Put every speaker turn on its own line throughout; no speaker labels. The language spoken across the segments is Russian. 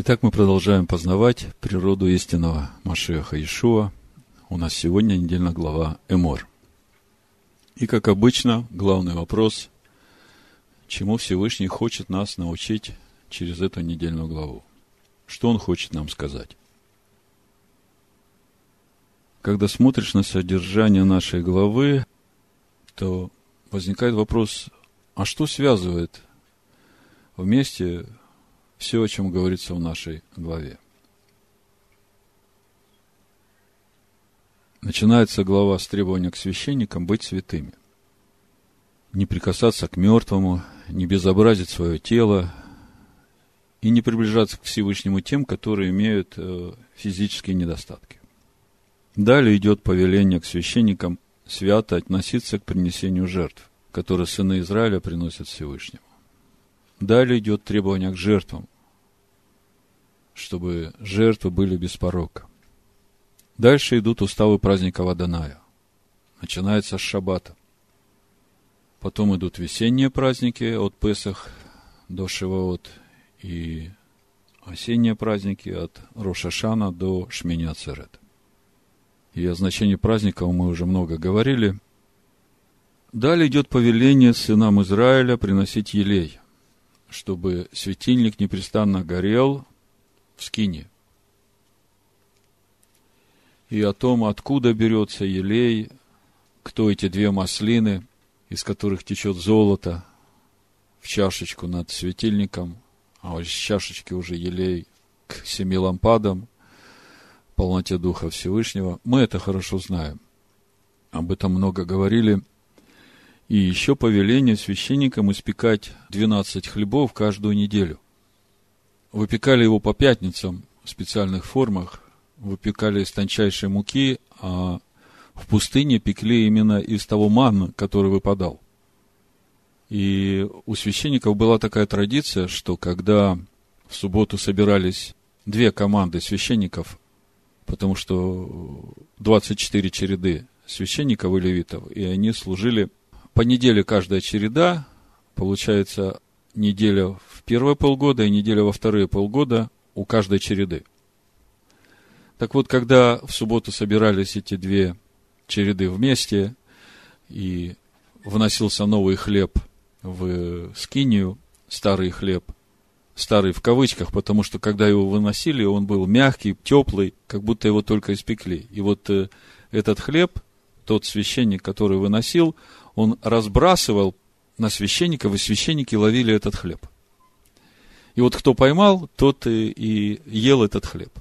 Итак, мы продолжаем познавать природу истинного Машеха Ишуа. У нас сегодня недельная глава Эмор. И, как обычно, главный вопрос, чему Всевышний хочет нас научить через эту недельную главу. Что он хочет нам сказать? Когда смотришь на содержание нашей главы, то возникает вопрос, а что связывает вместе все, о чем говорится в нашей главе. Начинается глава с требования к священникам быть святыми. Не прикасаться к мертвому, не безобразить свое тело и не приближаться к Всевышнему тем, которые имеют э, физические недостатки. Далее идет повеление к священникам свято относиться к принесению жертв, которые сыны Израиля приносят Всевышнему. Далее идет требование к жертвам, чтобы жертвы были без порока. Дальше идут уставы праздника Ваданая. Начинается с Шаббата. Потом идут весенние праздники от Песах до Шиваот и осенние праздники от Рошашана до Шмини Ацерет. И о значении праздников мы уже много говорили. Далее идет повеление сынам Израиля приносить елей – чтобы светильник непрестанно горел в скине. И о том, откуда берется елей, кто эти две маслины, из которых течет золото, в чашечку над светильником, а из чашечки уже елей к семи лампадам, полноте Духа Всевышнего. Мы это хорошо знаем. Об этом много говорили – и еще повеление священникам испекать 12 хлебов каждую неделю. Выпекали его по пятницам в специальных формах, выпекали из тончайшей муки, а в пустыне пекли именно из того манна, который выпадал. И у священников была такая традиция, что когда в субботу собирались две команды священников, потому что 24 череды священников и левитов, и они служили по неделе каждая череда, получается неделя в первое полгода и неделя во вторые полгода у каждой череды. Так вот, когда в субботу собирались эти две череды вместе, и вносился новый хлеб в скинию, старый хлеб, старый в кавычках, потому что когда его выносили, он был мягкий, теплый, как будто его только испекли. И вот э, этот хлеб, тот священник, который выносил, он разбрасывал на священников, и священники ловили этот хлеб. И вот кто поймал, тот и, и ел этот хлеб.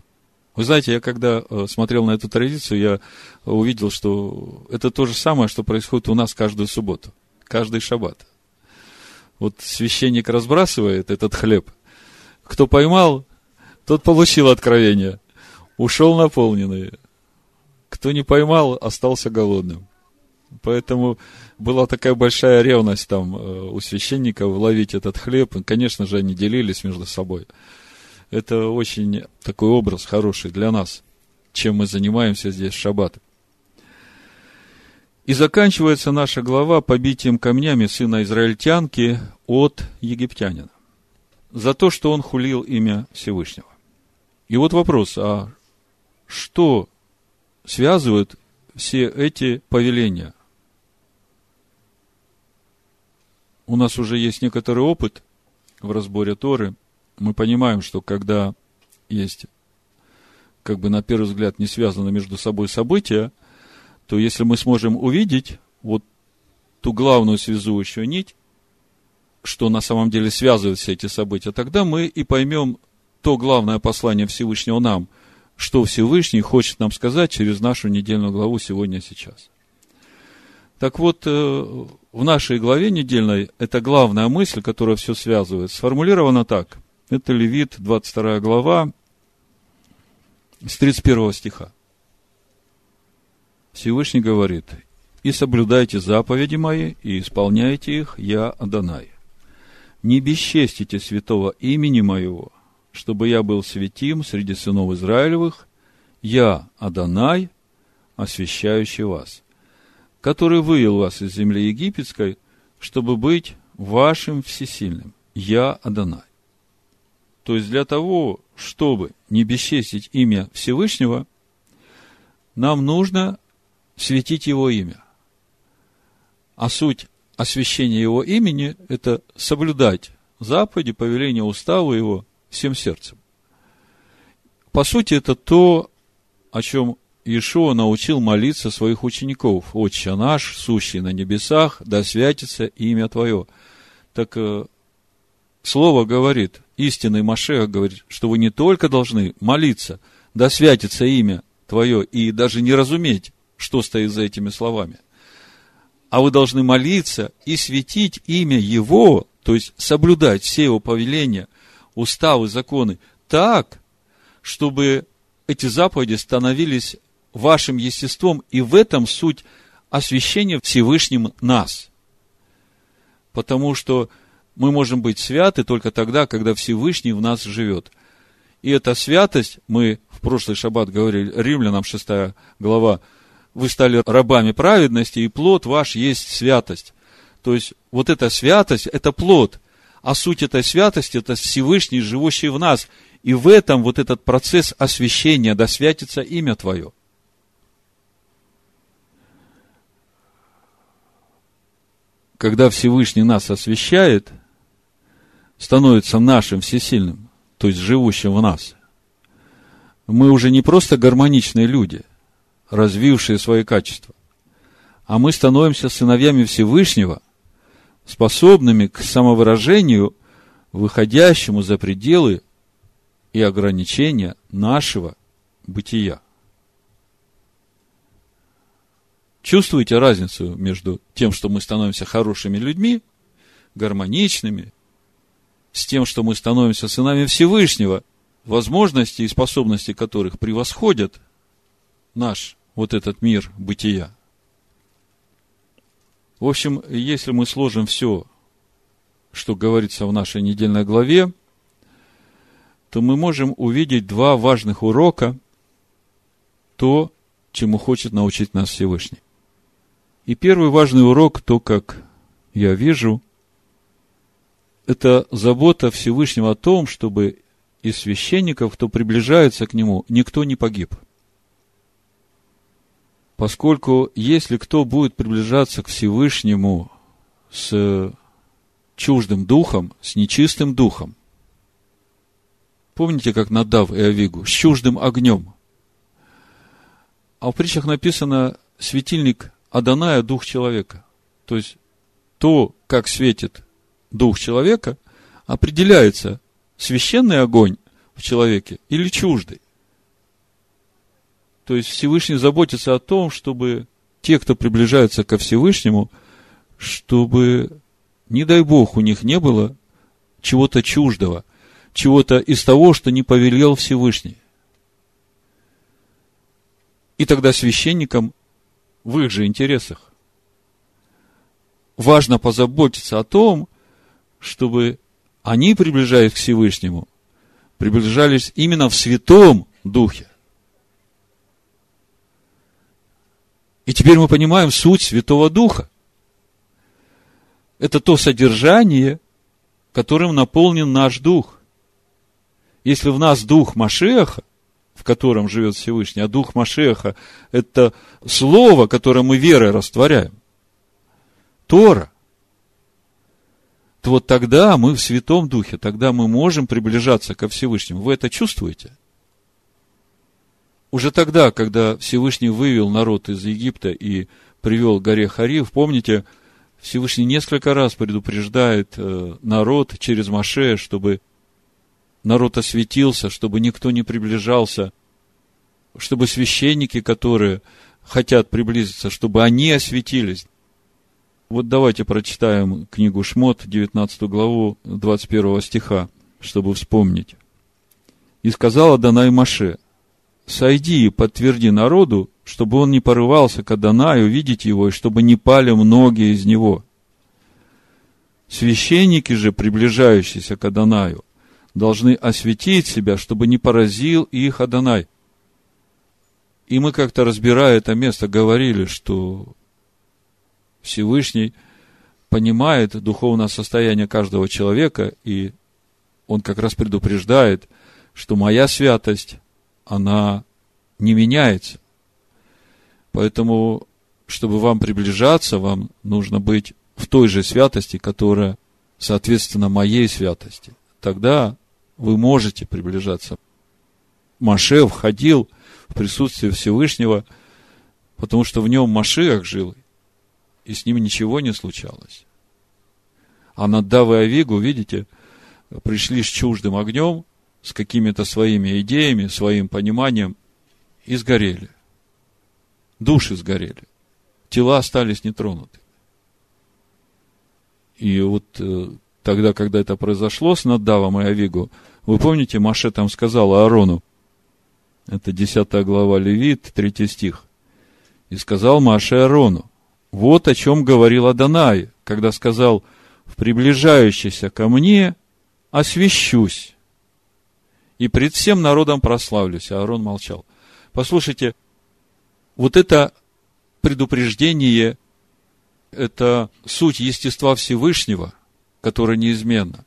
Вы знаете, я когда э, смотрел на эту традицию, я увидел, что это то же самое, что происходит у нас каждую субботу, каждый шаббат. Вот священник разбрасывает этот хлеб. Кто поймал, тот получил откровение. Ушел наполненный. Кто не поймал, остался голодным. Поэтому была такая большая ревность там э, у священников ловить этот хлеб. И, конечно же, они делились между собой. Это очень такой образ хороший для нас, чем мы занимаемся здесь в шаббат. И заканчивается наша глава побитием камнями сына израильтянки от египтянина за то, что он хулил имя Всевышнего. И вот вопрос, а что связывают все эти повеления? У нас уже есть некоторый опыт в разборе Торы. Мы понимаем, что когда есть, как бы на первый взгляд, не связаны между собой события, то если мы сможем увидеть вот ту главную связующую нить, что на самом деле связывает все эти события, тогда мы и поймем то главное послание Всевышнего нам, что Всевышний хочет нам сказать через нашу недельную главу сегодня сейчас. Так вот, э, в нашей главе недельной эта главная мысль, которая все связывает, сформулирована так. Это Левит, 22 глава, с 31 стиха. Всевышний говорит, «И соблюдайте заповеди мои, и исполняйте их, я Адонай. Не бесчестите святого имени моего, чтобы я был святим среди сынов Израилевых, я Адонай, освящающий вас» который вывел вас из земли египетской, чтобы быть вашим всесильным. Я Адонай. То есть для того, чтобы не бесчестить имя Всевышнего, нам нужно светить Его имя. А суть освящения Его имени – это соблюдать заповеди, повеления, уставу Его всем сердцем. По сути, это то, о чем Иешуа научил молиться своих учеников. «Отче наш, сущий на небесах, да святится имя Твое». Так э, Слово говорит, истинный Машех говорит, что вы не только должны молиться, да святится имя Твое, и даже не разуметь, что стоит за этими словами, а вы должны молиться и светить имя Его, то есть соблюдать все Его повеления, уставы, законы, так, чтобы эти заповеди становились вашим естеством, и в этом суть освящения Всевышним нас. Потому что мы можем быть святы только тогда, когда Всевышний в нас живет. И эта святость, мы в прошлый шаббат говорили, Римлянам 6 глава, вы стали рабами праведности, и плод ваш есть святость. То есть, вот эта святость – это плод. А суть этой святости – это Всевышний, живущий в нас. И в этом вот этот процесс освящения, да святится имя Твое. Когда Всевышний нас освящает, становится нашим всесильным, то есть живущим в нас, мы уже не просто гармоничные люди, развившие свои качества, а мы становимся сыновьями Всевышнего, способными к самовыражению, выходящему за пределы и ограничения нашего бытия. Чувствуете разницу между тем, что мы становимся хорошими людьми, гармоничными, с тем, что мы становимся сынами Всевышнего, возможности и способности которых превосходят наш вот этот мир бытия. В общем, если мы сложим все, что говорится в нашей недельной главе, то мы можем увидеть два важных урока, то, чему хочет научить нас Всевышний. И первый важный урок, то, как я вижу, это забота Всевышнего о том, чтобы из священников, кто приближается к нему, никто не погиб. Поскольку если кто будет приближаться к Всевышнему с чуждым духом, с нечистым духом, помните, как Надав и Авигу, с чуждым огнем, а в притчах написано светильник Аданая – дух человека. То есть, то, как светит дух человека, определяется священный огонь в человеке или чуждый. То есть Всевышний заботится о том, чтобы те, кто приближается ко Всевышнему, чтобы, не дай Бог, у них не было чего-то чуждого, чего-то из того, что не повелел Всевышний. И тогда священникам в их же интересах. Важно позаботиться о том, чтобы они, приближаясь к Всевышнему, приближались именно в Святом Духе. И теперь мы понимаем суть Святого Духа. Это то содержание, которым наполнен наш Дух. Если в нас Дух Машеха, в котором живет Всевышний, а дух Машеха – это слово, которое мы верой растворяем. Тора. То вот тогда мы в Святом Духе, тогда мы можем приближаться ко Всевышнему. Вы это чувствуете? Уже тогда, когда Всевышний вывел народ из Египта и привел к горе Харив, помните, Всевышний несколько раз предупреждает э, народ через Маше, чтобы народ осветился, чтобы никто не приближался, чтобы священники, которые хотят приблизиться, чтобы они осветились. Вот давайте прочитаем книгу Шмот, 19 главу, 21 стиха, чтобы вспомнить. «И сказала Данай Маше, сойди и подтверди народу, чтобы он не порывался к Адонаю видеть его, и чтобы не пали многие из него. Священники же, приближающиеся к Адонаю, должны осветить себя, чтобы не поразил их Адонай. И мы как-то, разбирая это место, говорили, что Всевышний понимает духовное состояние каждого человека и он как раз предупреждает, что моя святость, она не меняется. Поэтому, чтобы вам приближаться, вам нужно быть в той же святости, которая соответственно моей святости. Тогда вы можете приближаться. Маше входил в присутствие Всевышнего, потому что в нем Машиах жил, и с ним ничего не случалось. А Наддав и Авигу, видите, пришли с чуждым огнем, с какими-то своими идеями, своим пониманием, и сгорели. Души сгорели. Тела остались нетронуты. И вот э, тогда, когда это произошло с Наддавом и Авигу, вы помните, Маше там сказал Аарону, это 10 глава Левит, 3 стих. И сказал Маше Аарону, вот о чем говорил Адонай, когда сказал, в приближающийся ко мне освящусь, и пред всем народом прославлюсь. Аарон молчал. Послушайте, вот это предупреждение, это суть естества Всевышнего, которое неизменно.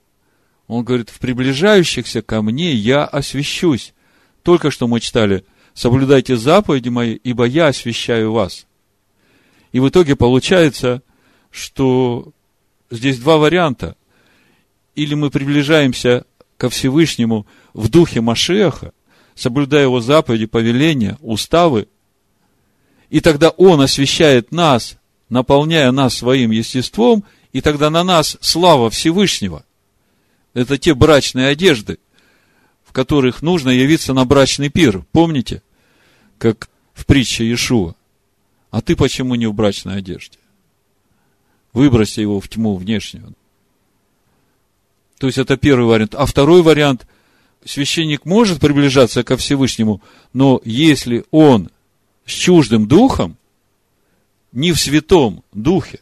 Он говорит, в приближающихся ко мне я освящусь. Только что мы читали, соблюдайте заповеди мои, ибо я освящаю вас. И в итоге получается, что здесь два варианта. Или мы приближаемся ко Всевышнему в духе Машеха, соблюдая его заповеди, повеления, уставы, и тогда Он освящает нас, наполняя нас своим естеством, и тогда на нас слава Всевышнего. Это те брачные одежды, в которых нужно явиться на брачный пир. Помните, как в притче Иешуа? А ты почему не в брачной одежде? Выброси его в тьму внешнюю. То есть это первый вариант. А второй вариант, священник может приближаться ко Всевышнему, но если он с чуждым духом, не в святом духе,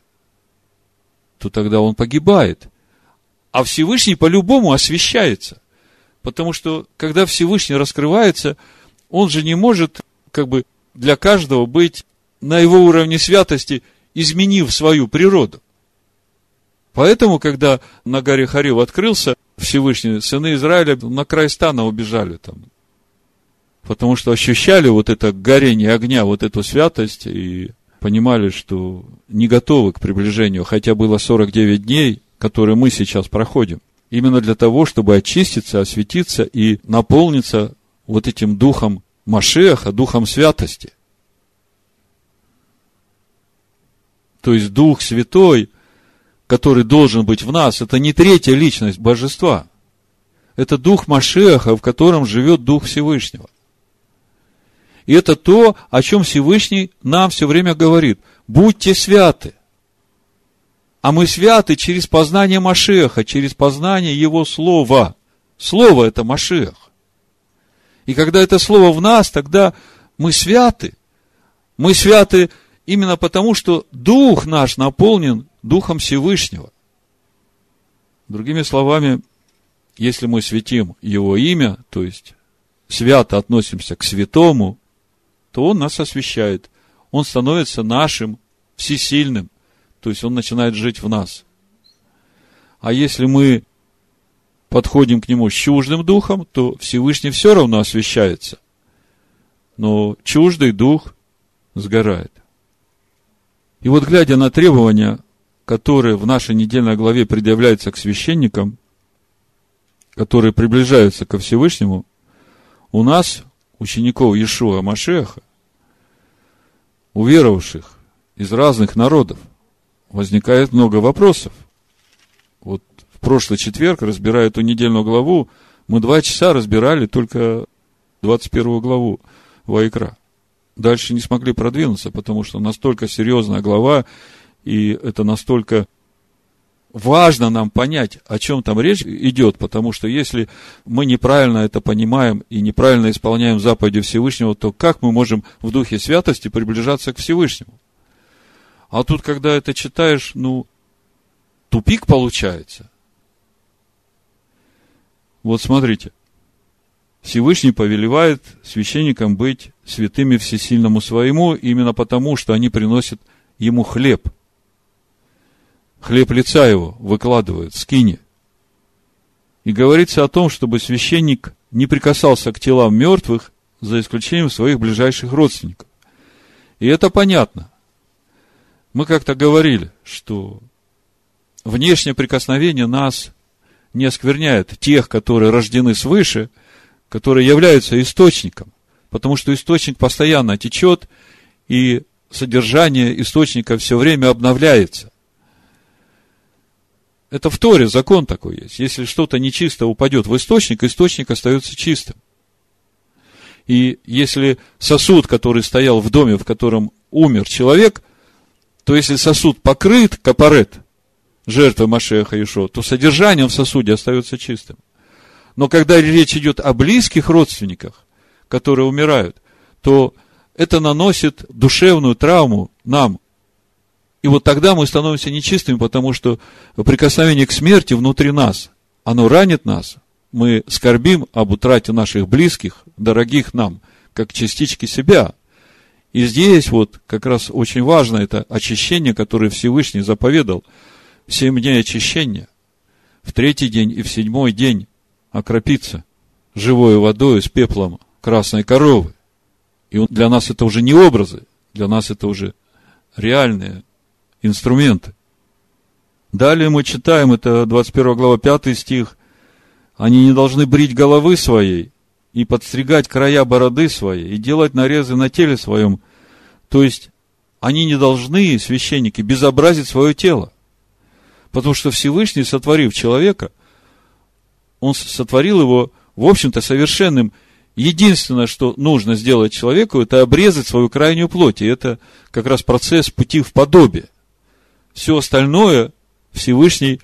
то тогда он погибает. А Всевышний по-любому освещается. Потому что, когда Всевышний раскрывается, он же не может, как бы, для каждого быть на его уровне святости, изменив свою природу. Поэтому, когда на горе Харив открылся Всевышний, сыны Израиля на край стана убежали там. Потому что ощущали вот это горение огня, вот эту святость, и понимали, что не готовы к приближению, хотя было 49 дней, которые мы сейчас проходим. Именно для того, чтобы очиститься, осветиться и наполниться вот этим духом Машеха, духом святости. То есть Дух Святой, который должен быть в нас, это не третья личность божества. Это Дух Машеха, в котором живет Дух Всевышнего. И это то, о чем Всевышний нам все время говорит. Будьте святы. А мы святы через познание Машеха, через познание Его Слова. Слово – это Машех. И когда это Слово в нас, тогда мы святы. Мы святы именно потому, что Дух наш наполнен Духом Всевышнего. Другими словами, если мы светим Его имя, то есть свято относимся к святому, то Он нас освящает. Он становится нашим всесильным. То есть Он начинает жить в нас. А если мы подходим к Нему с чуждым духом, то Всевышний все равно освящается. Но чуждый дух сгорает. И вот глядя на требования, которые в нашей недельной главе предъявляются к священникам, которые приближаются ко Всевышнему, у нас учеников Иешуа Машеха, уверовавших из разных народов, возникает много вопросов. Вот в прошлый четверг, разбирая эту недельную главу, мы два часа разбирали только 21 главу Вайкра. Дальше не смогли продвинуться, потому что настолько серьезная глава, и это настолько важно нам понять, о чем там речь идет, потому что если мы неправильно это понимаем и неправильно исполняем заповеди Всевышнего, то как мы можем в духе святости приближаться к Всевышнему? А тут, когда это читаешь, ну, тупик получается. Вот смотрите. Всевышний повелевает священникам быть святыми всесильному своему, именно потому, что они приносят ему хлеб – хлеб лица его выкладывают, скини. И говорится о том, чтобы священник не прикасался к телам мертвых, за исключением своих ближайших родственников. И это понятно. Мы как-то говорили, что внешнее прикосновение нас не оскверняет тех, которые рождены свыше, которые являются источником, потому что источник постоянно течет, и содержание источника все время обновляется. Это в Торе закон такой есть. Если что-то нечисто упадет в источник, источник остается чистым. И если сосуд, который стоял в доме, в котором умер человек, то если сосуд покрыт капарет, жертвой Машеха Ишо, то содержание в сосуде остается чистым. Но когда речь идет о близких родственниках, которые умирают, то это наносит душевную травму нам, и вот тогда мы становимся нечистыми, потому что прикосновение к смерти внутри нас, оно ранит нас. Мы скорбим об утрате наших близких, дорогих нам, как частички себя. И здесь вот как раз очень важно это очищение, которое Всевышний заповедал. Семь дней очищения. В третий день и в седьмой день окропиться живой водой с пеплом красной коровы. И для нас это уже не образы, для нас это уже реальные инструменты. Далее мы читаем, это 21 глава, 5 стих. Они не должны брить головы своей и подстригать края бороды своей, и делать нарезы на теле своем. То есть, они не должны, священники, безобразить свое тело. Потому что Всевышний, сотворив человека, он сотворил его, в общем-то, совершенным. Единственное, что нужно сделать человеку, это обрезать свою крайнюю плоть. И это как раз процесс пути в подобие – все остальное Всевышний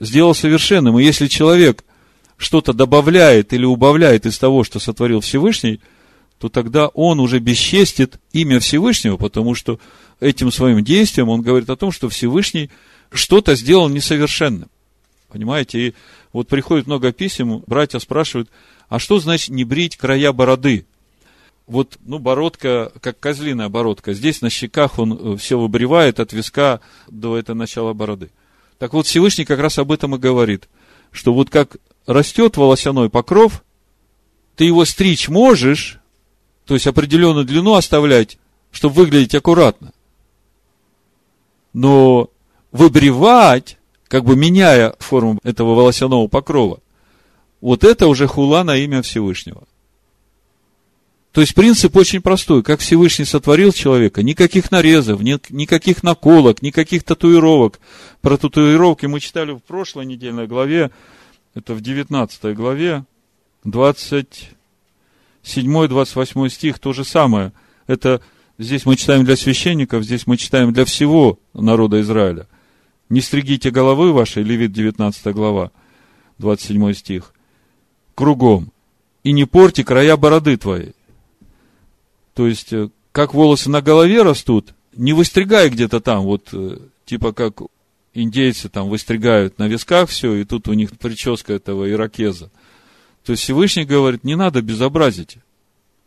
сделал совершенным. И если человек что-то добавляет или убавляет из того, что сотворил Всевышний, то тогда он уже бесчестит имя Всевышнего, потому что этим своим действием он говорит о том, что Всевышний что-то сделал несовершенным. Понимаете? И вот приходит много писем, братья спрашивают, а что значит не брить края бороды? Вот, ну, бородка, как козлиная бородка. Здесь на щеках он э, все выбривает от виска до этого начала бороды. Так вот, Всевышний как раз об этом и говорит, что вот как растет волосяной покров, ты его стричь можешь, то есть определенную длину оставлять, чтобы выглядеть аккуратно. Но выбривать, как бы меняя форму этого волосяного покрова, вот это уже хула на имя Всевышнего. То есть принцип очень простой. Как Всевышний сотворил человека, никаких нарезов, никаких наколок, никаких татуировок. Про татуировки мы читали в прошлой недельной главе, это в 19 главе, 27-28 стих, то же самое. Это здесь мы читаем для священников, здесь мы читаем для всего народа Израиля. Не стригите головы вашей, Левит 19 глава, 27 стих, кругом, и не порти края бороды твоей. То есть, э, как волосы на голове растут, не выстригай где-то там, вот, э, типа как индейцы там выстригают на висках все, и тут у них прическа этого иракеза. То есть Всевышний говорит, не надо безобразить.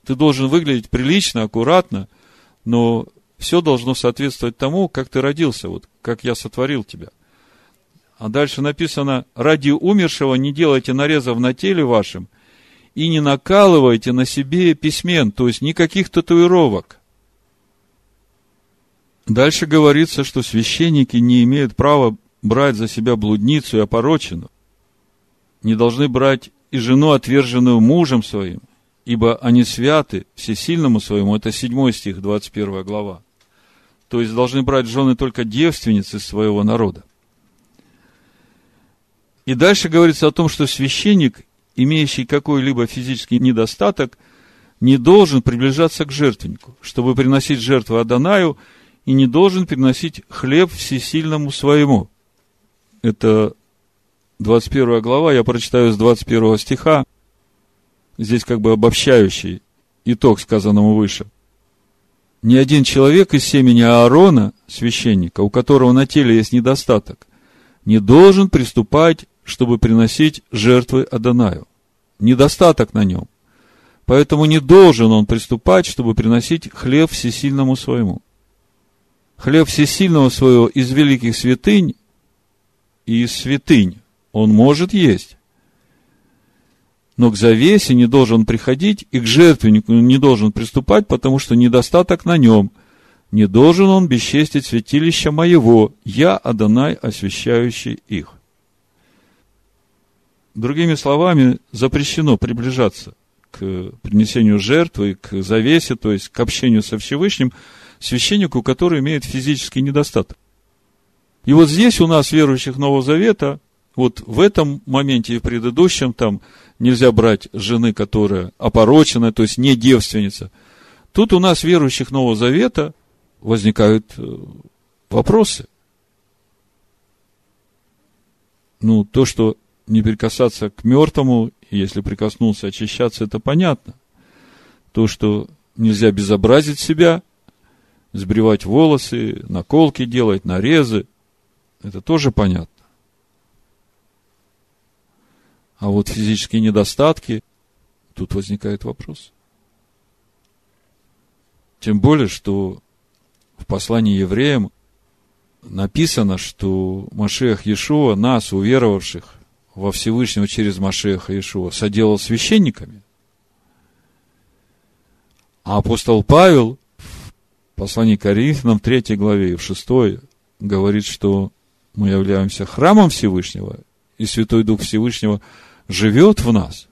Ты должен выглядеть прилично, аккуратно, но все должно соответствовать тому, как ты родился, вот как я сотворил тебя. А дальше написано, ради умершего не делайте нарезов на теле вашем – и не накалывайте на себе письмен, то есть никаких татуировок. Дальше говорится, что священники не имеют права брать за себя блудницу и опорочину. Не должны брать и жену, отверженную мужем своим, ибо они святы всесильному своему. Это 7 стих, 21 глава. То есть должны брать жены только девственницы своего народа. И дальше говорится о том, что священник имеющий какой-либо физический недостаток, не должен приближаться к жертвеннику, чтобы приносить жертву Адонаю, и не должен приносить хлеб всесильному своему. Это 21 глава, я прочитаю с 21 стиха, здесь как бы обобщающий итог сказанному выше. Ни один человек из семени Аарона, священника, у которого на теле есть недостаток, не должен приступать чтобы приносить жертвы Адонаю. Недостаток на нем. Поэтому не должен он приступать, чтобы приносить хлеб всесильному своему. Хлеб всесильного своего из великих святынь и из святынь он может есть, но к завесе не должен приходить и к жертвеннику не должен приступать, потому что недостаток на нем. Не должен он бесчестить святилища моего, я, Адонай, освящающий их. Другими словами, запрещено приближаться к принесению жертвы, к завесе, то есть к общению со Всевышним, священнику, который имеет физический недостаток. И вот здесь у нас, верующих Нового Завета, вот в этом моменте и в предыдущем, там нельзя брать жены, которая опорочена, то есть не девственница. Тут у нас, верующих Нового Завета, возникают э, вопросы. Ну, то, что не прикасаться к мертвому, если прикоснулся, очищаться, это понятно. То, что нельзя безобразить себя, сбривать волосы, наколки делать, нарезы, это тоже понятно. А вот физические недостатки, тут возникает вопрос. Тем более, что в послании евреям написано, что Машех Иешуа нас, уверовавших во Всевышнего через Машеха Иешуа, соделал священниками. А апостол Павел в послании к Коринфянам 3 главе и в 6 говорит, что мы являемся храмом Всевышнего, и Святой Дух Всевышнего живет в нас.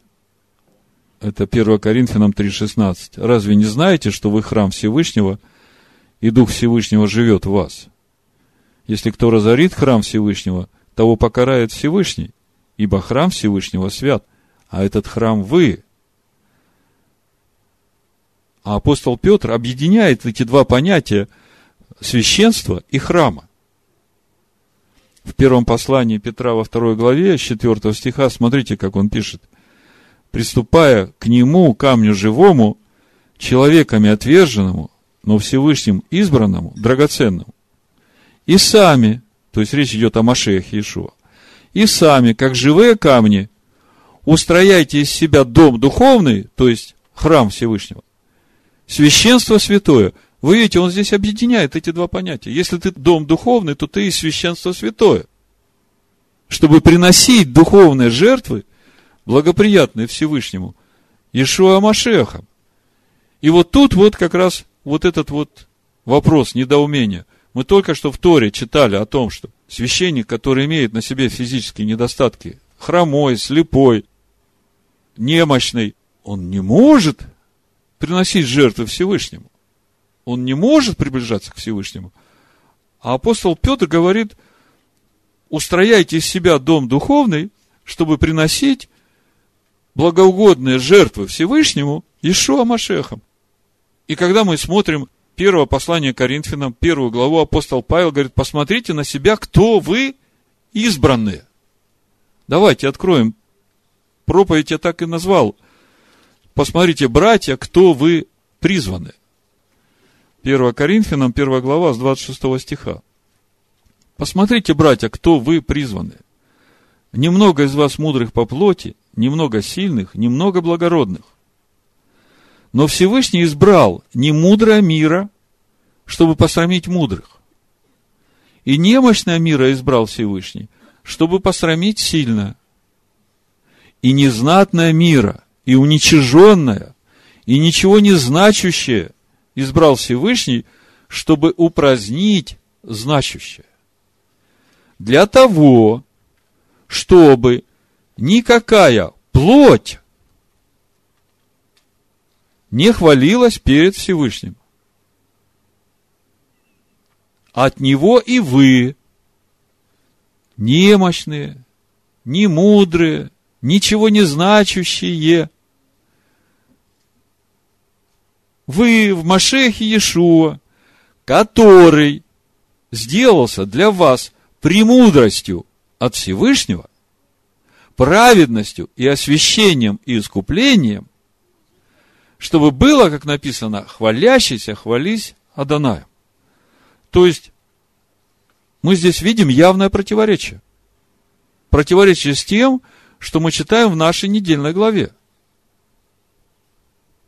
Это 1 Коринфянам 3,16. Разве не знаете, что вы храм Всевышнего, и Дух Всевышнего живет в вас? Если кто разорит храм Всевышнего, того покарает Всевышний, ибо храм Всевышнего свят, а этот храм вы. А апостол Петр объединяет эти два понятия священства и храма в первом послании Петра во второй главе, с 4 стиха, смотрите, как он пишет. «Приступая к нему, камню живому, человеками отверженному, но Всевышним избранному, драгоценному, и сами, то есть речь идет о Машеях Иешуа, и сами, как живые камни, устрояйте из себя дом духовный, то есть храм Всевышнего, священство святое – вы видите, он здесь объединяет эти два понятия. Если ты дом духовный, то ты и священство святое. Чтобы приносить духовные жертвы, благоприятные Всевышнему, Ишуа Машехом. И вот тут вот как раз вот этот вот вопрос недоумения. Мы только что в Торе читали о том, что священник, который имеет на себе физические недостатки, хромой, слепой, немощный, он не может приносить жертвы Всевышнему он не может приближаться к Всевышнему. А апостол Петр говорит, устрояйте из себя дом духовный, чтобы приносить благоугодные жертвы Всевышнему Ишуа Машехом. И когда мы смотрим первое послание Коринфянам, первую главу, апостол Павел говорит, посмотрите на себя, кто вы избранные. Давайте откроем. Проповедь я так и назвал. Посмотрите, братья, кто вы призваны. 1 Коринфянам, 1 глава, с 26 стиха. Посмотрите, братья, кто вы призваны. Немного из вас мудрых по плоти, немного сильных, немного благородных. Но Всевышний избрал не мудрое мира, чтобы посрамить мудрых. И немощное мира избрал Всевышний, чтобы посрамить сильное. И незнатное мира, и уничиженное, и ничего не значащее – избрал Всевышний, чтобы упразднить значущее. Для того, чтобы никакая плоть не хвалилась перед Всевышним. От него и вы, немощные, немудрые, ничего не значащие, вы в Машехе Иешуа, который сделался для вас премудростью от Всевышнего, праведностью и освящением и искуплением, чтобы было, как написано, хвалящийся хвались Адонаем. То есть, мы здесь видим явное противоречие. Противоречие с тем, что мы читаем в нашей недельной главе.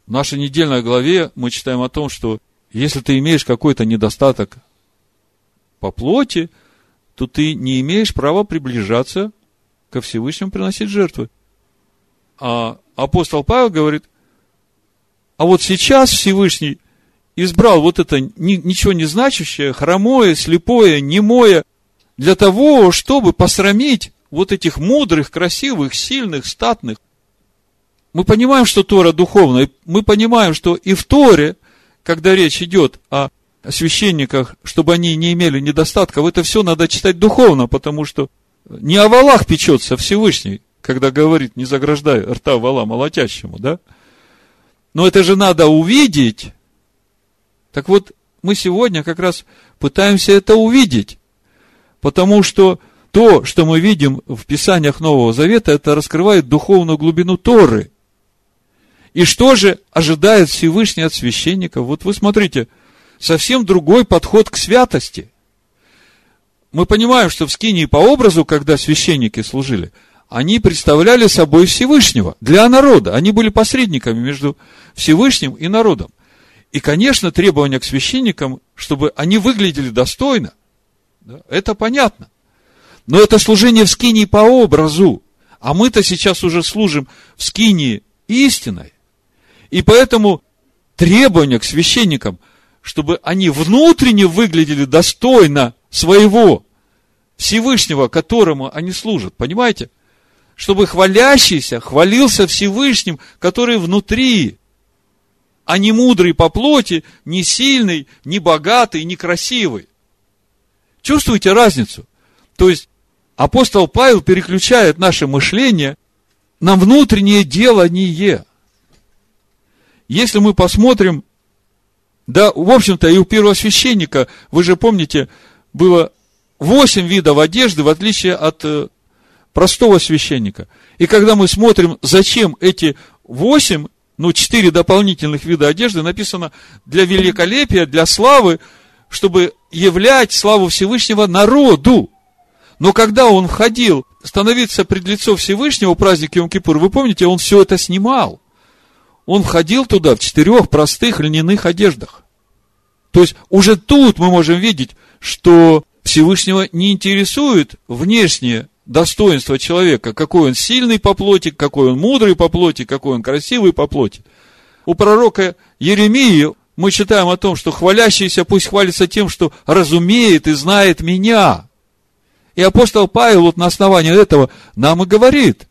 В нашей недельной главе мы читаем о том, что если ты имеешь какой-то недостаток по плоти, то ты не имеешь права приближаться ко Всевышнему приносить жертвы. А апостол Павел говорит, а вот сейчас Всевышний избрал вот это ничего не значащее, хромое, слепое, немое, для того, чтобы посрамить вот этих мудрых, красивых, сильных, статных. Мы понимаем, что Тора духовная. Мы понимаем, что и в Торе, когда речь идет о священниках, чтобы они не имели недостатков, это все надо читать духовно, потому что не о валах печется Всевышний, когда говорит, не заграждай рта вала молотящему, да? Но это же надо увидеть. Так вот, мы сегодня как раз пытаемся это увидеть. Потому что то, что мы видим в Писаниях Нового Завета, это раскрывает духовную глубину Торы. И что же ожидает Всевышний от священников? Вот вы смотрите, совсем другой подход к святости. Мы понимаем, что в Скинии по образу, когда священники служили, они представляли собой Всевышнего для народа. Они были посредниками между Всевышним и народом. И, конечно, требования к священникам, чтобы они выглядели достойно, да, это понятно. Но это служение в скинии по образу. А мы-то сейчас уже служим в скинии истиной. И поэтому требования к священникам, чтобы они внутренне выглядели достойно своего Всевышнего, которому они служат. Понимаете? Чтобы хвалящийся хвалился Всевышним, который внутри, а не мудрый по плоти, не сильный, не богатый, не красивый. Чувствуете разницу? То есть, апостол Павел переключает наше мышление на внутреннее делание. Если мы посмотрим, да, в общем-то, и у первого священника, вы же помните, было восемь видов одежды, в отличие от э, простого священника. И когда мы смотрим, зачем эти восемь, ну, четыре дополнительных вида одежды, написано для великолепия, для славы, чтобы являть славу Всевышнего народу. Но когда он входил становиться пред лицо Всевышнего праздник Йом-Кипур, вы помните, он все это снимал. Он входил туда в четырех простых льняных одеждах. То есть, уже тут мы можем видеть, что Всевышнего не интересует внешнее достоинство человека, какой он сильный по плоти, какой он мудрый по плоти, какой он красивый по плоти. У пророка Еремии мы читаем о том, что хвалящийся пусть хвалится тем, что разумеет и знает меня. И апостол Павел вот на основании этого нам и говорит.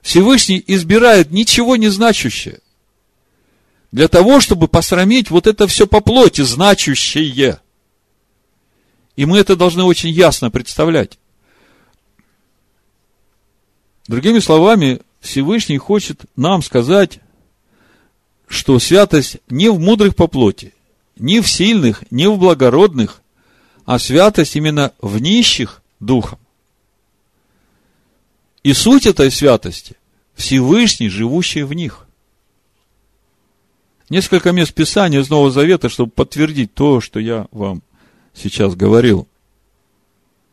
Всевышний избирает ничего не значащее. Для того, чтобы посрамить вот это все по плоти, значущее. И мы это должны очень ясно представлять. Другими словами, Всевышний хочет нам сказать, что святость не в мудрых по плоти, не в сильных, не в благородных, а святость именно в нищих духом. И суть этой святости – Всевышний, живущий в них. Несколько мест Писания из Нового Завета, чтобы подтвердить то, что я вам сейчас говорил.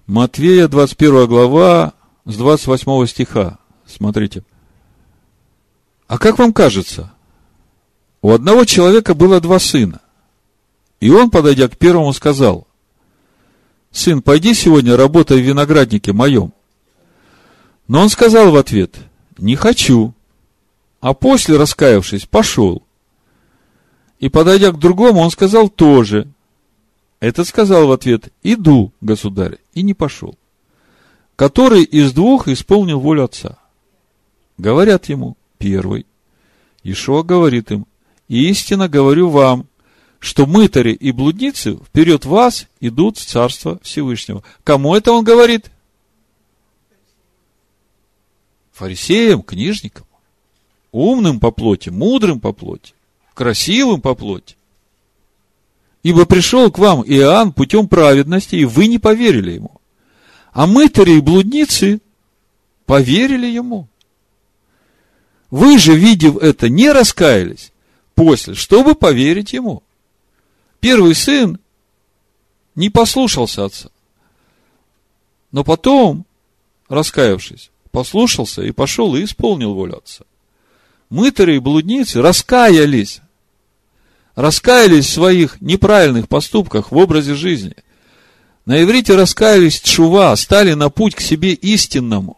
Матвея, 21 глава, с 28 стиха. Смотрите. А как вам кажется, у одного человека было два сына. И он, подойдя к первому, сказал, «Сын, пойди сегодня работай в винограднике моем». Но он сказал в ответ, «Не хочу». А после, раскаявшись, пошел. И, подойдя к другому, он сказал тоже. Этот сказал в ответ, «Иду, государь», и не пошел. Который из двух исполнил волю отца? Говорят ему, первый. Ишуа говорит им, истинно говорю вам, что мытари и блудницы вперед вас идут в Царство Всевышнего. Кому это он говорит? Фарисеям, книжникам. Умным по плоти, мудрым по плоти, красивым по плоти. Ибо пришел к вам Иоанн путем праведности, и вы не поверили ему. А мытари и блудницы поверили ему. Вы же, видев это, не раскаялись, после, чтобы поверить ему. Первый сын не послушался отца. Но потом, раскаявшись, послушался и пошел и исполнил волю отца. Мытари и блудницы раскаялись. Раскаялись в своих неправильных поступках в образе жизни. На иврите раскаялись чува, стали на путь к себе истинному.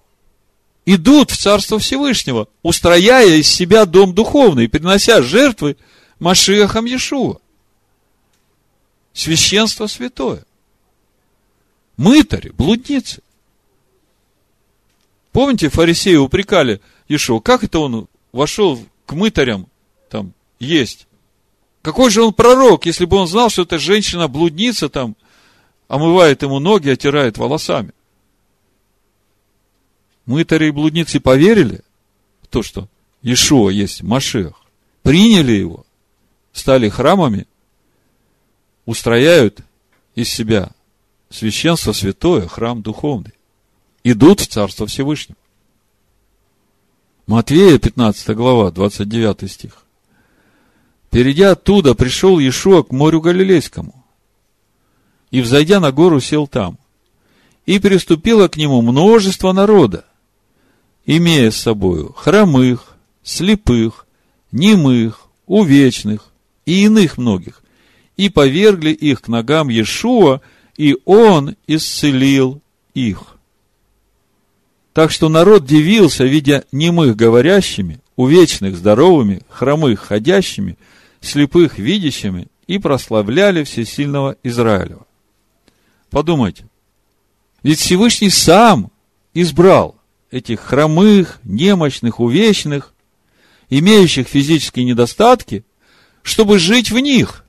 идут в Царство Всевышнего, устрояя из себя дом духовный, принося жертвы Машиахам Иешуа. Священство святое. Мытари, блудницы. Помните, фарисеи упрекали Иешуа, как это он вошел к мытарям там есть? Какой же он пророк, если бы он знал, что эта женщина-блудница там омывает ему ноги, отирает волосами? Мытари и блудницы поверили в то, что Иешуа есть Машех, приняли его, стали храмами, устрояют из себя священство святое, храм духовный, идут в Царство Всевышнего. Матвея, 15 глава, 29 стих. Перейдя оттуда, пришел Иешуа к морю Галилейскому. И, взойдя на гору, сел там. И приступило к нему множество народа, имея с собою хромых, слепых, немых, увечных и иных многих, и повергли их к ногам Иешуа, и он исцелил их. Так что народ дивился, видя немых говорящими, увечных здоровыми, хромых ходящими – слепых видящими и прославляли всесильного Израилева. Подумайте, ведь Всевышний сам избрал этих хромых, немощных, увечных, имеющих физические недостатки, чтобы жить в них.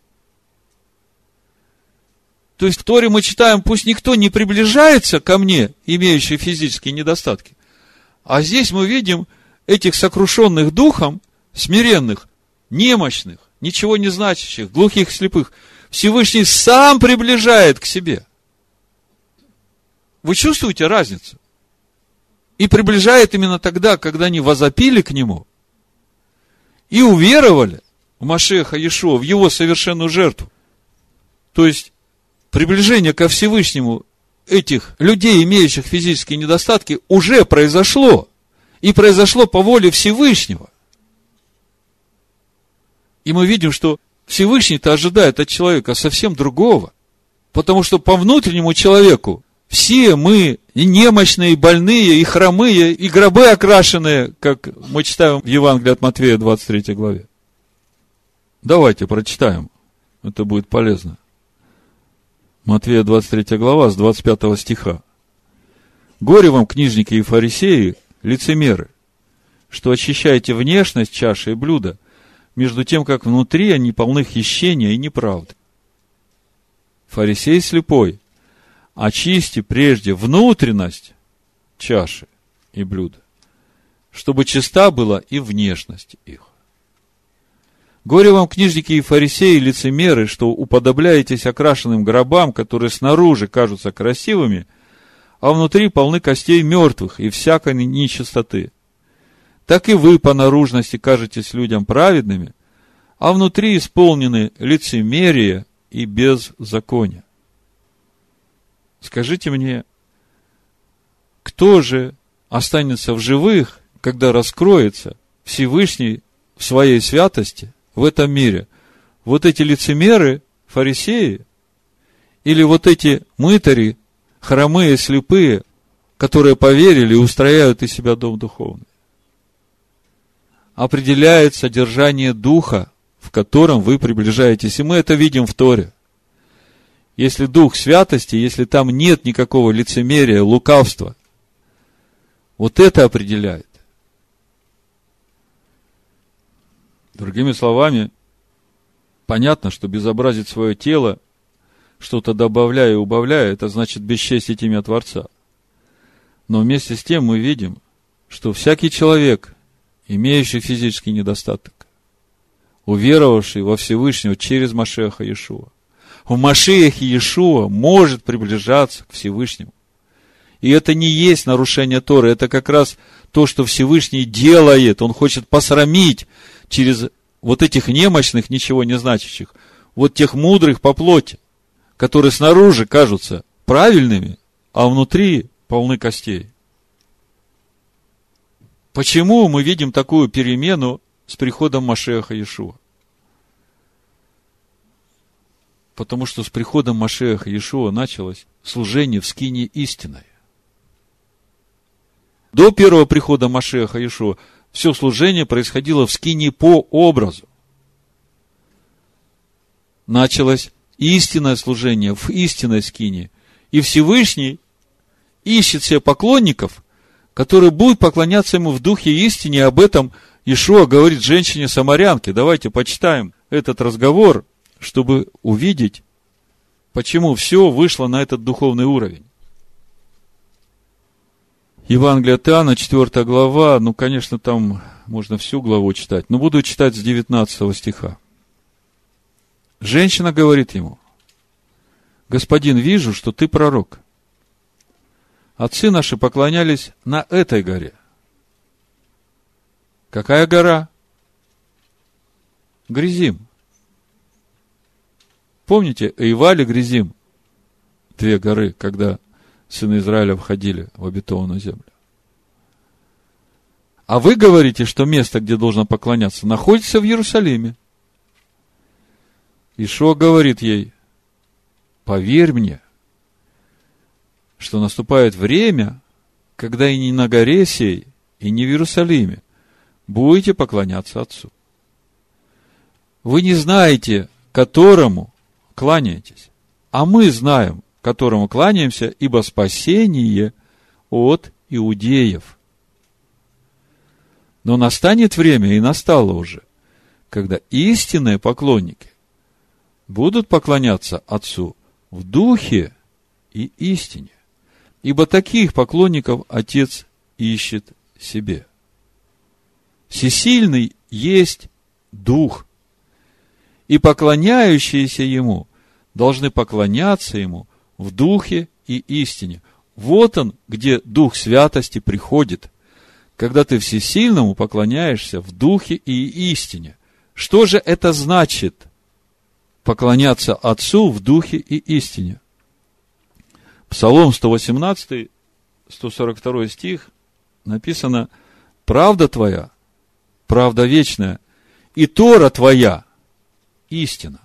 То есть в Торе мы читаем, пусть никто не приближается ко мне, имеющий физические недостатки. А здесь мы видим этих сокрушенных духом, смиренных, немощных, ничего не значащих, глухих, слепых, Всевышний сам приближает к себе. Вы чувствуете разницу? И приближает именно тогда, когда они возопили к нему и уверовали в Машеха Иешуа, в его совершенную жертву. То есть, приближение ко Всевышнему этих людей, имеющих физические недостатки, уже произошло. И произошло по воле Всевышнего. И мы видим, что Всевышний-то ожидает от человека совсем другого. Потому что по внутреннему человеку все мы и немощные, и больные, и хромые, и гробы окрашенные, как мы читаем в Евангелии от Матвея, 23 главе. Давайте прочитаем. Это будет полезно. Матвея, 23 глава, с 25 стиха. «Горе вам, книжники и фарисеи, лицемеры, что очищаете внешность чаши и блюда – между тем, как внутри они полны хищения и неправды. Фарисей слепой, очисти прежде внутренность чаши и блюда, чтобы чиста была и внешность их. Горе вам, книжники и фарисеи, лицемеры, что уподобляетесь окрашенным гробам, которые снаружи кажутся красивыми, а внутри полны костей мертвых и всякой нечистоты так и вы по наружности кажетесь людям праведными, а внутри исполнены лицемерие и беззаконие. Скажите мне, кто же останется в живых, когда раскроется Всевышний в своей святости в этом мире? Вот эти лицемеры, фарисеи, или вот эти мытари, хромые, слепые, которые поверили и устрояют из себя дом духовный? определяет содержание духа, в котором вы приближаетесь. И мы это видим в Торе. Если дух святости, если там нет никакого лицемерия, лукавства, вот это определяет. Другими словами, понятно, что безобразить свое тело, что-то добавляя и убавляя, это значит бесчестить имя Творца. Но вместе с тем мы видим, что всякий человек, имеющий физический недостаток, уверовавший во Всевышнего через Машеха Иешуа. В Машехе Иешуа может приближаться к Всевышнему. И это не есть нарушение Торы, это как раз то, что Всевышний делает. Он хочет посрамить через вот этих немощных, ничего не значащих, вот тех мудрых по плоти, которые снаружи кажутся правильными, а внутри полны костей. Почему мы видим такую перемену с приходом Машеха Иешуа? Потому что с приходом Машеха Иешуа началось служение в скине истиной. До первого прихода Машеха Ишуа все служение происходило в скине по образу. Началось истинное служение в истинной скине. И Всевышний ищет себе поклонников, которые будут поклоняться ему в духе истине. Об этом Ишуа говорит женщине-самарянке. Давайте почитаем этот разговор, чтобы увидеть, почему все вышло на этот духовный уровень. Евангелие от Иоанна, 4 глава, ну, конечно, там можно всю главу читать, но буду читать с 19 стиха. Женщина говорит ему, «Господин, вижу, что ты пророк. Отцы наши поклонялись на этой горе». Какая гора? Грязим. Помните, Эйвали Грязим? Две горы, когда сыны Израиля входили в обетованную землю. А вы говорите, что место, где должно поклоняться, находится в Иерусалиме. Ишо говорит ей, поверь мне, что наступает время, когда и не на горе сей, и не в Иерусалиме будете поклоняться Отцу. Вы не знаете, которому кланяетесь, а мы знаем, которому кланяемся, ибо спасение от иудеев. Но настанет время, и настало уже, когда истинные поклонники будут поклоняться Отцу в духе и истине, ибо таких поклонников Отец ищет себе. Всесильный есть Дух, и поклоняющиеся Ему должны поклоняться Ему в духе и истине. Вот он, где дух святости приходит, когда ты всесильному поклоняешься в духе и истине. Что же это значит? Поклоняться Отцу в духе и истине. Псалом 118, 142 стих написано, «Правда твоя, правда вечная, и Тора твоя, истина».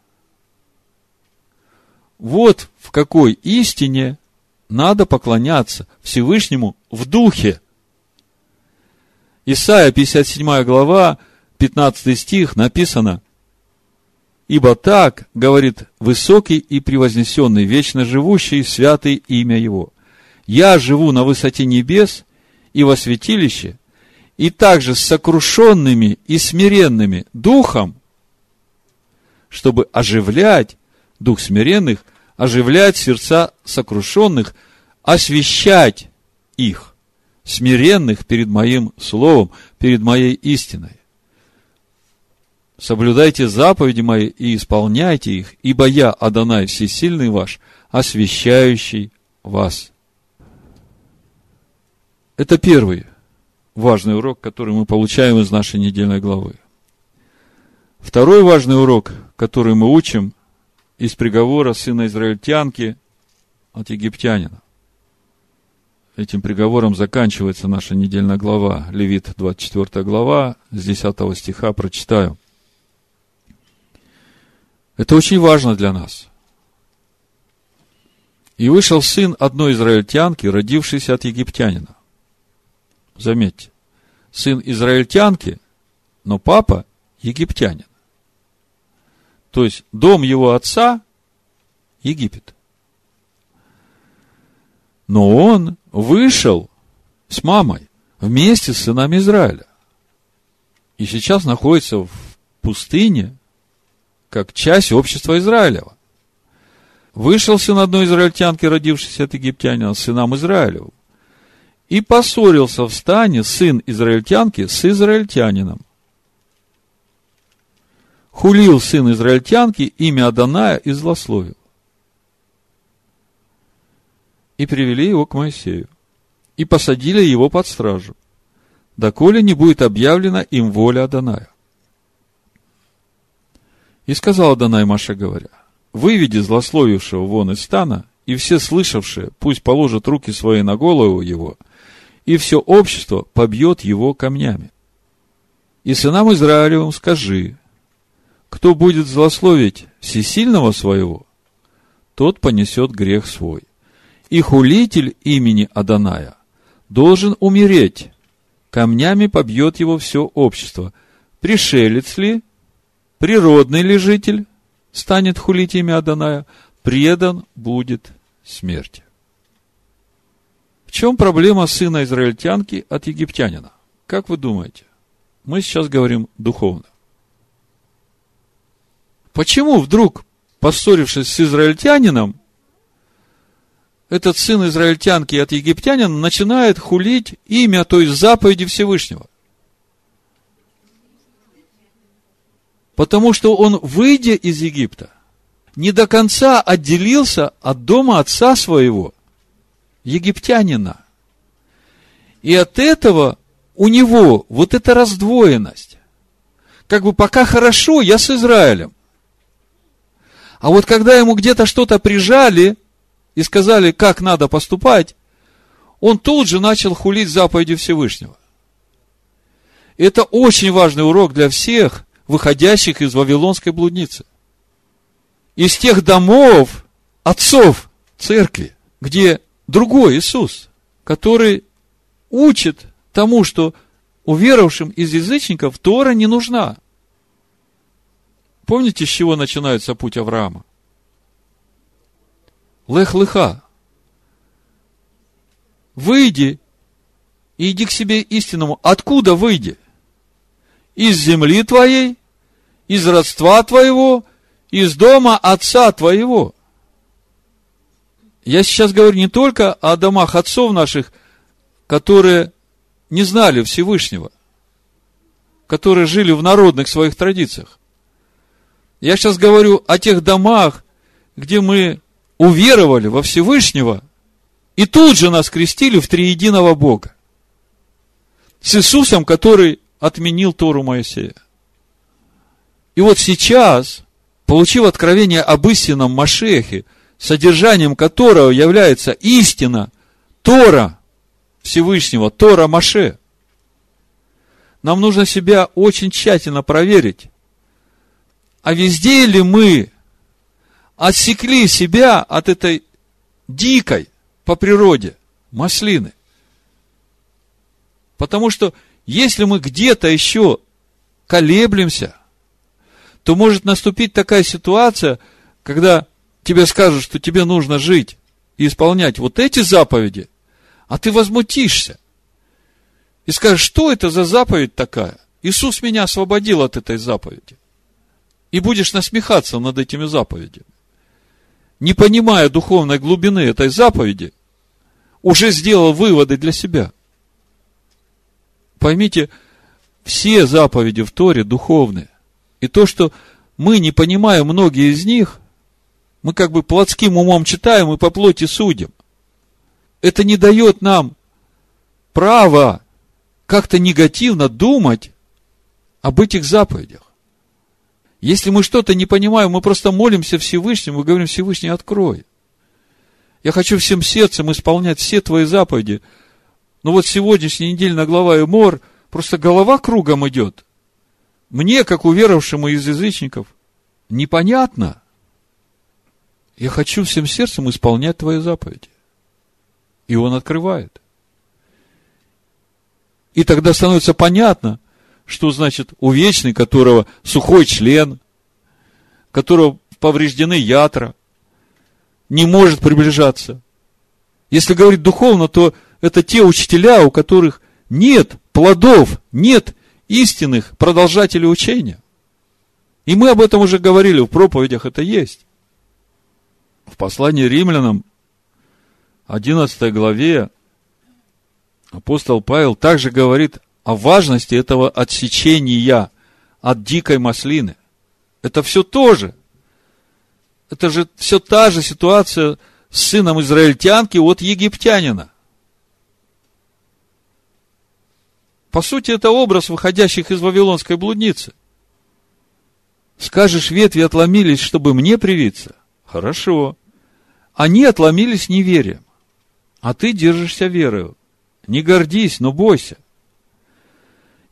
Вот в какой истине надо поклоняться Всевышнему в духе. Исайя 57 глава, 15 стих написано, «Ибо так, говорит высокий и превознесенный, вечно живущий, святый имя Его. Я живу на высоте небес и во святилище, и также с сокрушенными и смиренными духом, чтобы оживлять дух смиренных, оживлять сердца сокрушенных, освещать их, смиренных перед моим словом, перед моей истиной. Соблюдайте заповеди мои и исполняйте их, ибо я, Адонай, всесильный ваш, освящающий вас. Это первый важный урок, который мы получаем из нашей недельной главы. Второй важный урок, который мы учим – из приговора сына израильтянки от египтянина. Этим приговором заканчивается наша недельная глава, Левит, 24 глава, с 10 стиха прочитаю. Это очень важно для нас. И вышел сын одной израильтянки, родившийся от египтянина. Заметьте, сын израильтянки, но папа египтянин. То есть дом его отца – Египет. Но он вышел с мамой вместе с сынами Израиля. И сейчас находится в пустыне, как часть общества Израилева. Вышел сын одной израильтянки, родившейся от египтянина, с сыном Израилевым. И поссорился в стане сын израильтянки с израильтянином хулил сын израильтянки имя Аданая и злословил. И привели его к Моисею. И посадили его под стражу, доколе не будет объявлена им воля Аданая. И сказал Адонай Маше, говоря, выведи злословившего вон из стана, и все слышавшие пусть положат руки свои на голову его, и все общество побьет его камнями. И сынам Израилевым скажи, кто будет злословить всесильного своего, тот понесет грех свой. И хулитель имени Аданая должен умереть. Камнями побьет его все общество. Пришелец ли, природный ли житель станет хулить имя Аданая, предан будет смерти. В чем проблема сына израильтянки от египтянина? Как вы думаете? Мы сейчас говорим духовно. Почему вдруг, поссорившись с израильтянином, этот сын израильтянки от египтянина начинает хулить имя той заповеди Всевышнего? Потому что он, выйдя из Египта, не до конца отделился от дома отца своего, египтянина. И от этого у него вот эта раздвоенность. Как бы пока хорошо, я с Израилем. А вот когда ему где-то что-то прижали и сказали, как надо поступать, он тут же начал хулить заповеди Всевышнего. Это очень важный урок для всех, выходящих из Вавилонской блудницы. Из тех домов отцов церкви, где другой Иисус, который учит тому, что уверовавшим из язычников Тора не нужна. Помните, с чего начинается путь Авраама? Лех-леха. Выйди и иди к себе истинному. Откуда выйди? Из земли твоей, из родства твоего, из дома отца твоего. Я сейчас говорю не только о домах отцов наших, которые не знали Всевышнего, которые жили в народных своих традициях. Я сейчас говорю о тех домах, где мы уверовали во Всевышнего, и тут же нас крестили в триединого Бога. С Иисусом, который отменил Тору Моисея. И вот сейчас, получив откровение об истинном Машехе, содержанием которого является истина, Тора Всевышнего, Тора Маше, нам нужно себя очень тщательно проверить, а везде ли мы отсекли себя от этой дикой по природе маслины. Потому что если мы где-то еще колеблемся, то может наступить такая ситуация, когда тебе скажут, что тебе нужно жить и исполнять вот эти заповеди, а ты возмутишься. И скажешь, что это за заповедь такая? Иисус меня освободил от этой заповеди. И будешь насмехаться над этими заповедями. Не понимая духовной глубины этой заповеди, уже сделал выводы для себя. Поймите, все заповеди в Торе духовные. И то, что мы не понимаем многие из них, мы как бы плотским умом читаем и по плоти судим. Это не дает нам права как-то негативно думать об этих заповедях. Если мы что-то не понимаем, мы просто молимся Всевышнему и говорим, Всевышний, открой. Я хочу всем сердцем исполнять все твои заповеди. Но вот сегодняшняя недельная глава Эмор, просто голова кругом идет. Мне, как уверовавшему из язычников, непонятно – я хочу всем сердцем исполнять твои заповеди. И он открывает. И тогда становится понятно, что значит увечный, которого сухой член, которого повреждены ятра, не может приближаться. Если говорить духовно, то это те учителя, у которых нет плодов, нет истинных продолжателей учения. И мы об этом уже говорили в проповедях, это есть в послании римлянам, 11 главе, апостол Павел также говорит о важности этого отсечения от дикой маслины. Это все тоже. Это же все та же ситуация с сыном израильтянки от египтянина. По сути, это образ выходящих из вавилонской блудницы. Скажешь, ветви отломились, чтобы мне привиться – Хорошо. Они отломились неверием, а ты держишься верою. Не гордись, но бойся.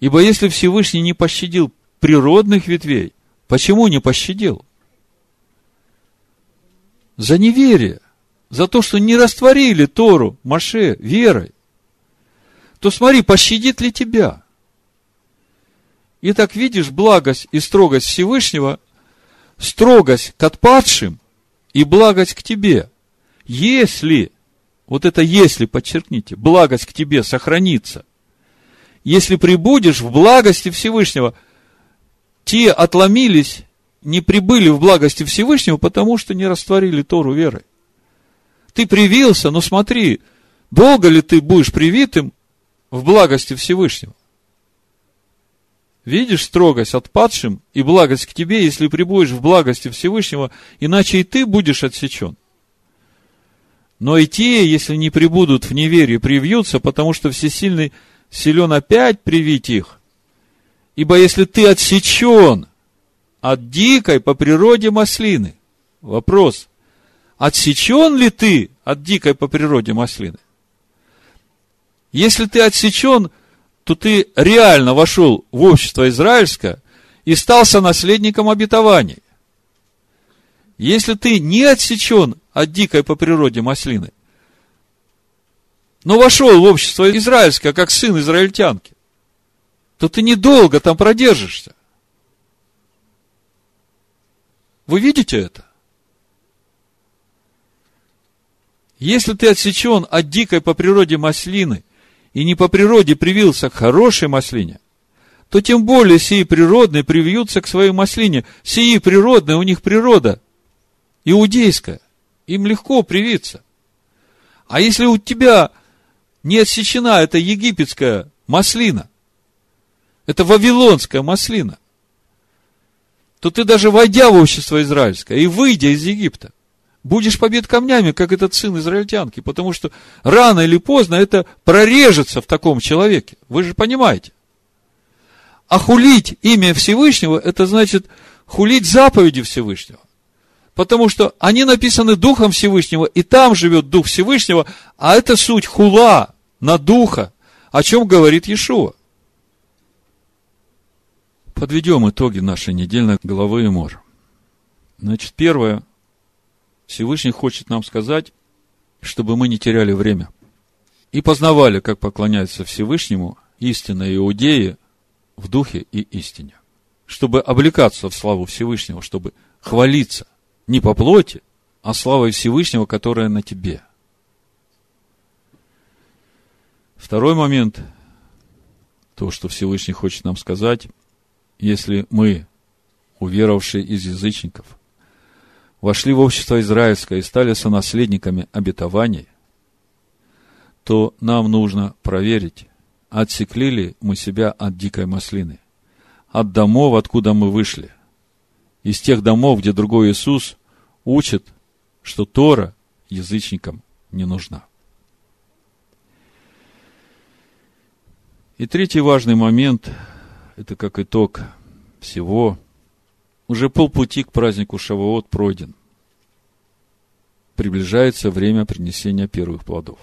Ибо если Всевышний не пощадил природных ветвей, почему не пощадил? За неверие, за то, что не растворили Тору, Маше, верой. то смотри, пощадит ли тебя. И так видишь благость и строгость Всевышнего, строгость к отпадшим и благость к тебе. Если, вот это если, подчеркните, благость к тебе сохранится, если прибудешь в благости Всевышнего, те отломились, не прибыли в благости Всевышнего, потому что не растворили Тору верой. Ты привился, но смотри, долго ли ты будешь привитым в благости Всевышнего? Видишь строгость отпадшим и благость к тебе, если прибудешь в благости Всевышнего, иначе и ты будешь отсечен. Но и те, если не прибудут в неверии, привьются, потому что Всесильный силен опять привить их. Ибо если ты отсечен от дикой по природе маслины, вопрос, отсечен ли ты от дикой по природе маслины? Если ты отсечен, то ты реально вошел в общество израильское и стался наследником обетований. Если ты не отсечен от дикой по природе маслины, но вошел в общество израильское, как сын израильтянки, то ты недолго там продержишься. Вы видите это? Если ты отсечен от дикой по природе маслины и не по природе привился к хорошей маслине, то тем более сии природные привьются к своей маслине. Сии природные, у них природа иудейская. Им легко привиться. А если у тебя не отсечена эта египетская маслина, это вавилонская маслина, то ты даже войдя в общество израильское и выйдя из Египта, будешь побед камнями, как этот сын израильтянки, потому что рано или поздно это прорежется в таком человеке. Вы же понимаете. А хулить имя Всевышнего, это значит хулить заповеди Всевышнего. Потому что они написаны Духом Всевышнего, и там живет Дух Всевышнего, а это суть хула на Духа, о чем говорит Иешуа. Подведем итоги нашей недельной главы и мор. Значит, первое, Всевышний хочет нам сказать, чтобы мы не теряли время и познавали, как поклоняются Всевышнему истинные иудеи в духе и истине. Чтобы облекаться в славу Всевышнего, чтобы хвалиться не по плоти, а славой Всевышнего, которая на тебе. Второй момент, то, что Всевышний хочет нам сказать, если мы, уверовавшие из язычников, вошли в общество израильское и стали сонаследниками обетований, то нам нужно проверить, отсекли ли мы себя от дикой маслины, от домов, откуда мы вышли, из тех домов, где другой Иисус учит, что Тора язычникам не нужна. И третий важный момент – это как итог всего. Уже полпути к празднику Шавуот пройден. Приближается время принесения первых плодов.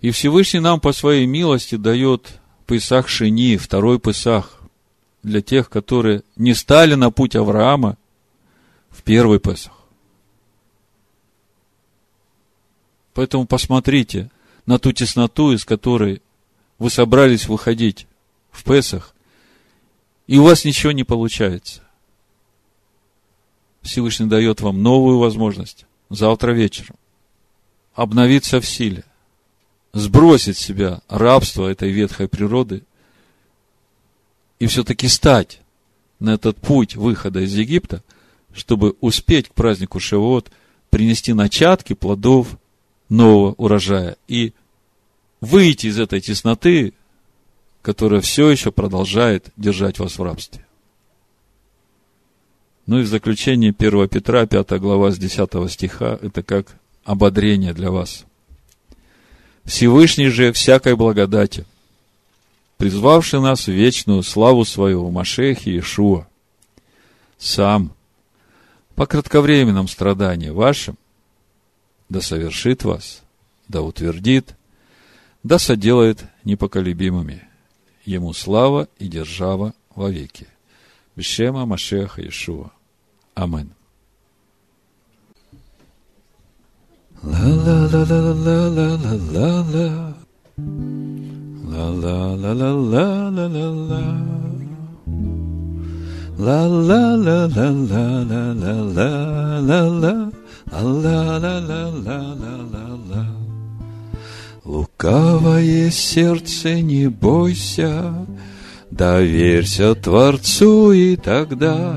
И Всевышний нам по своей милости дает Песах Шини, второй Песах, для тех, которые не стали на путь Авраама в первый Песах. Поэтому посмотрите на ту тесноту, из которой вы собрались выходить в Песах, и у вас ничего не получается. Всевышний дает вам новую возможность завтра вечером обновиться в силе, сбросить с себя рабство этой ветхой природы и все-таки стать на этот путь выхода из Египта, чтобы успеть к празднику Шевот принести начатки плодов нового урожая и выйти из этой тесноты которая все еще продолжает держать вас в рабстве. Ну и в заключение 1 Петра, 5 глава с 10 стиха, это как ободрение для вас. Всевышний же всякой благодати, призвавший нас в вечную славу свою в Машехе Иешуа, сам по кратковременном страдании вашим да совершит вас, да утвердит, да соделает непоколебимыми – Ему слава и держава вовеки. Бешема Машеха Иешуа. Амин. La. La la la la la la la la la la. La la la la la la la. Лукавое сердце, не бойся, доверься Творцу, и тогда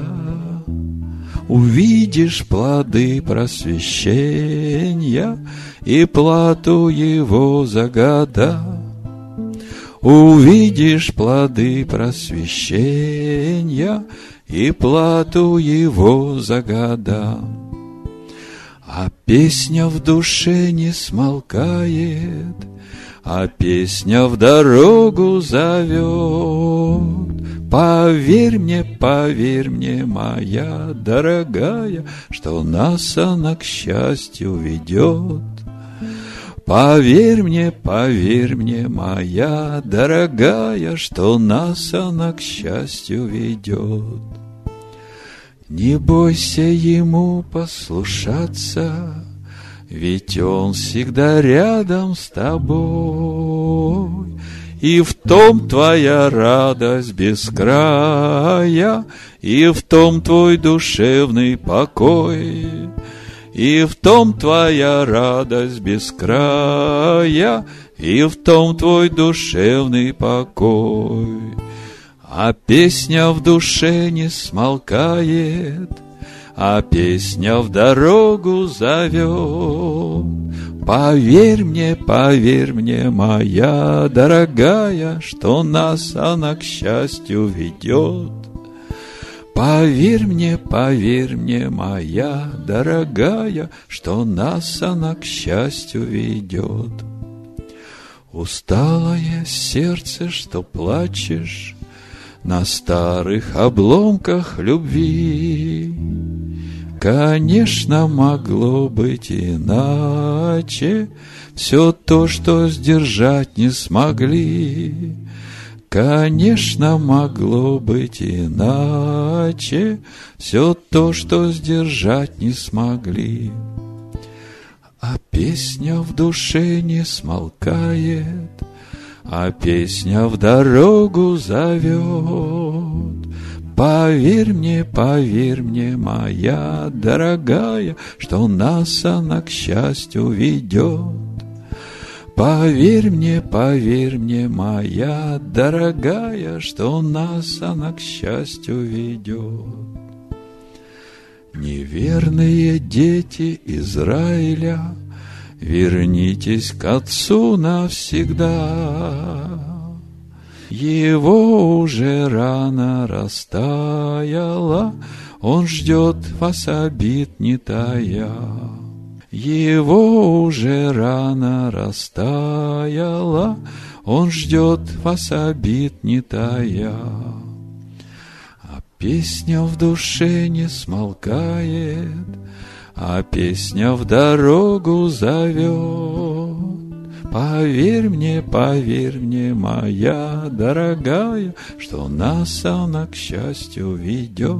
увидишь плоды просвещения и плату его за года. Увидишь плоды просвещения и плату его за года. А песня в душе не смолкает, А песня в дорогу зовет. Поверь мне, поверь мне, моя дорогая, Что нас она к счастью ведет. Поверь мне, поверь мне, моя дорогая, Что нас она к счастью ведет. Не бойся ему послушаться, Ведь он всегда рядом с тобой. И в том твоя радость без края, И в том твой душевный покой, И в том твоя радость без края, И в том твой душевный покой. А песня в душе не смолкает, А песня в дорогу зовет. Поверь мне, поверь мне, моя дорогая, Что нас она к счастью ведет. Поверь мне, поверь мне, моя дорогая, Что нас она к счастью ведет. Усталое сердце, что плачешь, на старых обломках любви. Конечно, могло быть иначе, все то, что сдержать не смогли. Конечно, могло быть иначе, все то, что сдержать не смогли. А песня в душе не смолкает — а песня в дорогу зовет. Поверь мне, поверь мне, моя дорогая, Что нас она к счастью ведет. Поверь мне, поверь мне, моя дорогая, Что нас она к счастью ведет. Неверные дети Израиля — Вернитесь к Отцу навсегда. Его уже рано растаяла, Он ждет вас обид не тая. Его уже рано растаяла, Он ждет вас обид не тая. А песня в душе не смолкает — а песня в дорогу зовет. Поверь мне, поверь мне, моя дорогая, Что нас она к счастью ведет.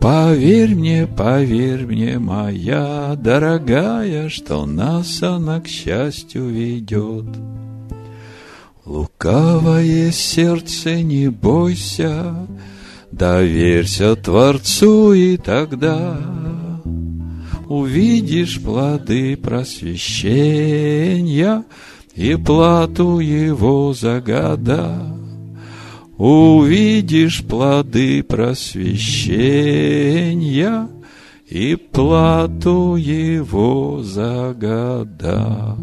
Поверь мне, поверь мне, моя дорогая, Что нас она к счастью ведет. Лукавое сердце, не бойся, Доверься Творцу, и тогда увидишь плоды просвещения и плату его за года. Увидишь плоды просвещения и плату его за года.